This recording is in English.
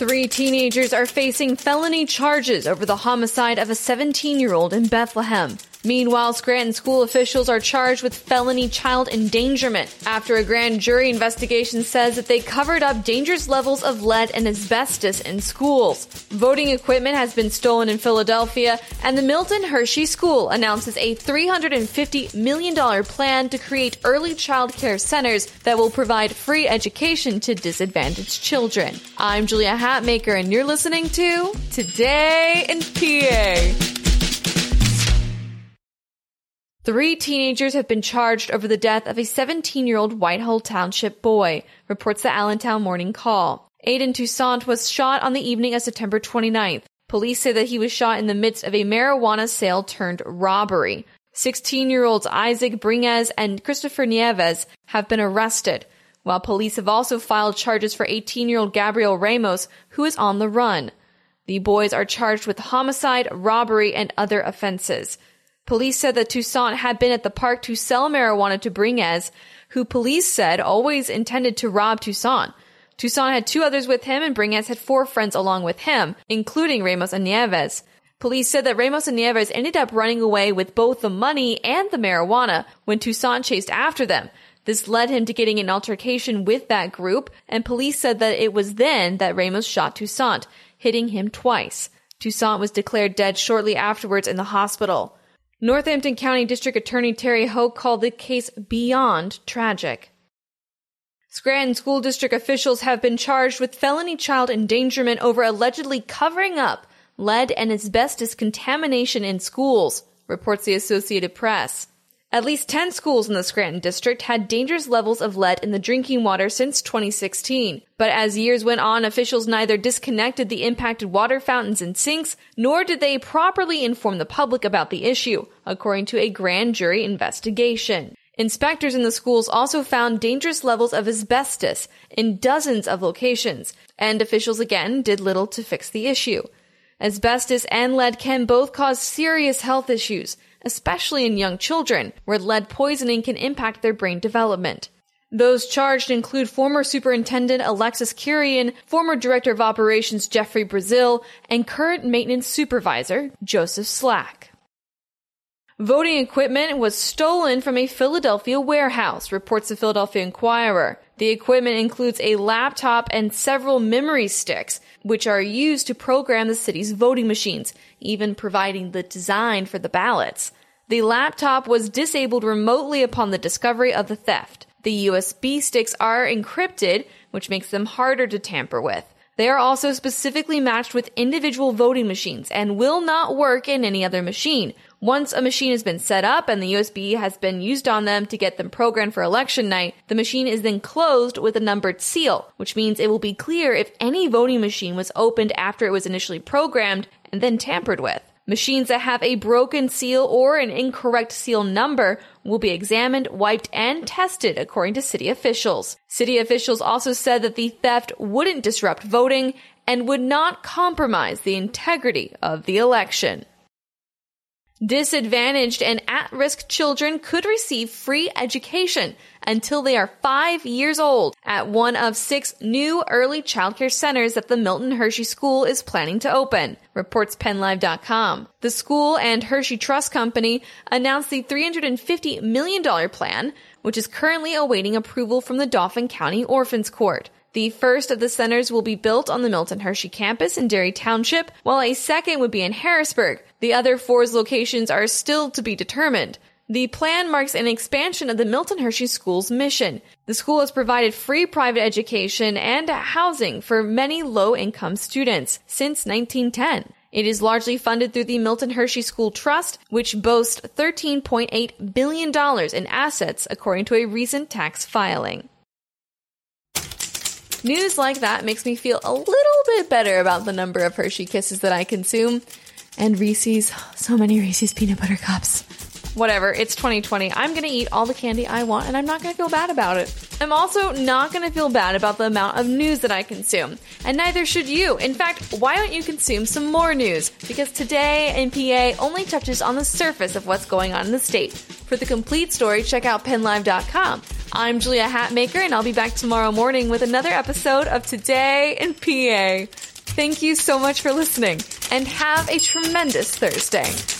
Three teenagers are facing felony charges over the homicide of a 17 year old in Bethlehem. Meanwhile, Scranton school officials are charged with felony child endangerment after a grand jury investigation says that they covered up dangerous levels of lead and asbestos in schools. Voting equipment has been stolen in Philadelphia, and the Milton Hershey School announces a $350 million plan to create early child care centers that will provide free education to disadvantaged children. I'm Julia Hatmaker, and you're listening to Today in PA. Three teenagers have been charged over the death of a 17 year old Whitehall Township boy, reports the Allentown Morning Call. Aiden Toussaint was shot on the evening of September 29th. Police say that he was shot in the midst of a marijuana sale turned robbery. 16 year olds Isaac Bringuez and Christopher Nieves have been arrested, while police have also filed charges for 18 year old Gabriel Ramos, who is on the run. The boys are charged with homicide, robbery, and other offenses. Police said that Toussaint had been at the park to sell marijuana to Bringuez, who police said always intended to rob Toussaint. Toussaint had two others with him, and Bringuez had four friends along with him, including Ramos and Nieves. Police said that Ramos and Nieves ended up running away with both the money and the marijuana when Toussaint chased after them. This led him to getting an altercation with that group, and police said that it was then that Ramos shot Toussaint, hitting him twice. Toussaint was declared dead shortly afterwards in the hospital. Northampton County District Attorney Terry Houck called the case beyond tragic. Scranton School District officials have been charged with felony child endangerment over allegedly covering up lead and asbestos contamination in schools, reports the Associated Press. At least 10 schools in the Scranton district had dangerous levels of lead in the drinking water since 2016. But as years went on, officials neither disconnected the impacted water fountains and sinks, nor did they properly inform the public about the issue, according to a grand jury investigation. Inspectors in the schools also found dangerous levels of asbestos in dozens of locations, and officials again did little to fix the issue. Asbestos and lead can both cause serious health issues, especially in young children, where lead poisoning can impact their brain development. Those charged include former Superintendent Alexis Kirijan, former Director of Operations Jeffrey Brazil, and current Maintenance Supervisor Joseph Slack. Voting equipment was stolen from a Philadelphia warehouse, reports the Philadelphia Inquirer. The equipment includes a laptop and several memory sticks, which are used to program the city's voting machines, even providing the design for the ballots. The laptop was disabled remotely upon the discovery of the theft. The USB sticks are encrypted, which makes them harder to tamper with. They are also specifically matched with individual voting machines and will not work in any other machine. Once a machine has been set up and the USB has been used on them to get them programmed for election night, the machine is then closed with a numbered seal, which means it will be clear if any voting machine was opened after it was initially programmed and then tampered with. Machines that have a broken seal or an incorrect seal number will be examined, wiped, and tested according to city officials. City officials also said that the theft wouldn't disrupt voting and would not compromise the integrity of the election. Disadvantaged and at-risk children could receive free education until they are five years old at one of six new early childcare centers that the Milton Hershey School is planning to open, reports PennLive.com. The school and Hershey Trust Company announced the $350 million plan, which is currently awaiting approval from the Dauphin County Orphans Court. The first of the centers will be built on the Milton Hershey campus in Derry Township, while a second would be in Harrisburg. The other four's locations are still to be determined. The plan marks an expansion of the Milton Hershey School's mission. The school has provided free private education and housing for many low income students since 1910. It is largely funded through the Milton Hershey School Trust, which boasts $13.8 billion in assets, according to a recent tax filing. News like that makes me feel a little bit better about the number of Hershey kisses that I consume. and Reese's, so many Reese's peanut butter cups. Whatever, it's 2020. I'm gonna eat all the candy I want and I'm not gonna feel bad about it. I'm also not gonna feel bad about the amount of news that I consume. And neither should you. In fact, why don't you consume some more news? Because today in PA only touches on the surface of what's going on in the state. For the complete story, check out pennlive.com. I'm Julia Hatmaker and I'll be back tomorrow morning with another episode of Today in PA. Thank you so much for listening and have a tremendous Thursday.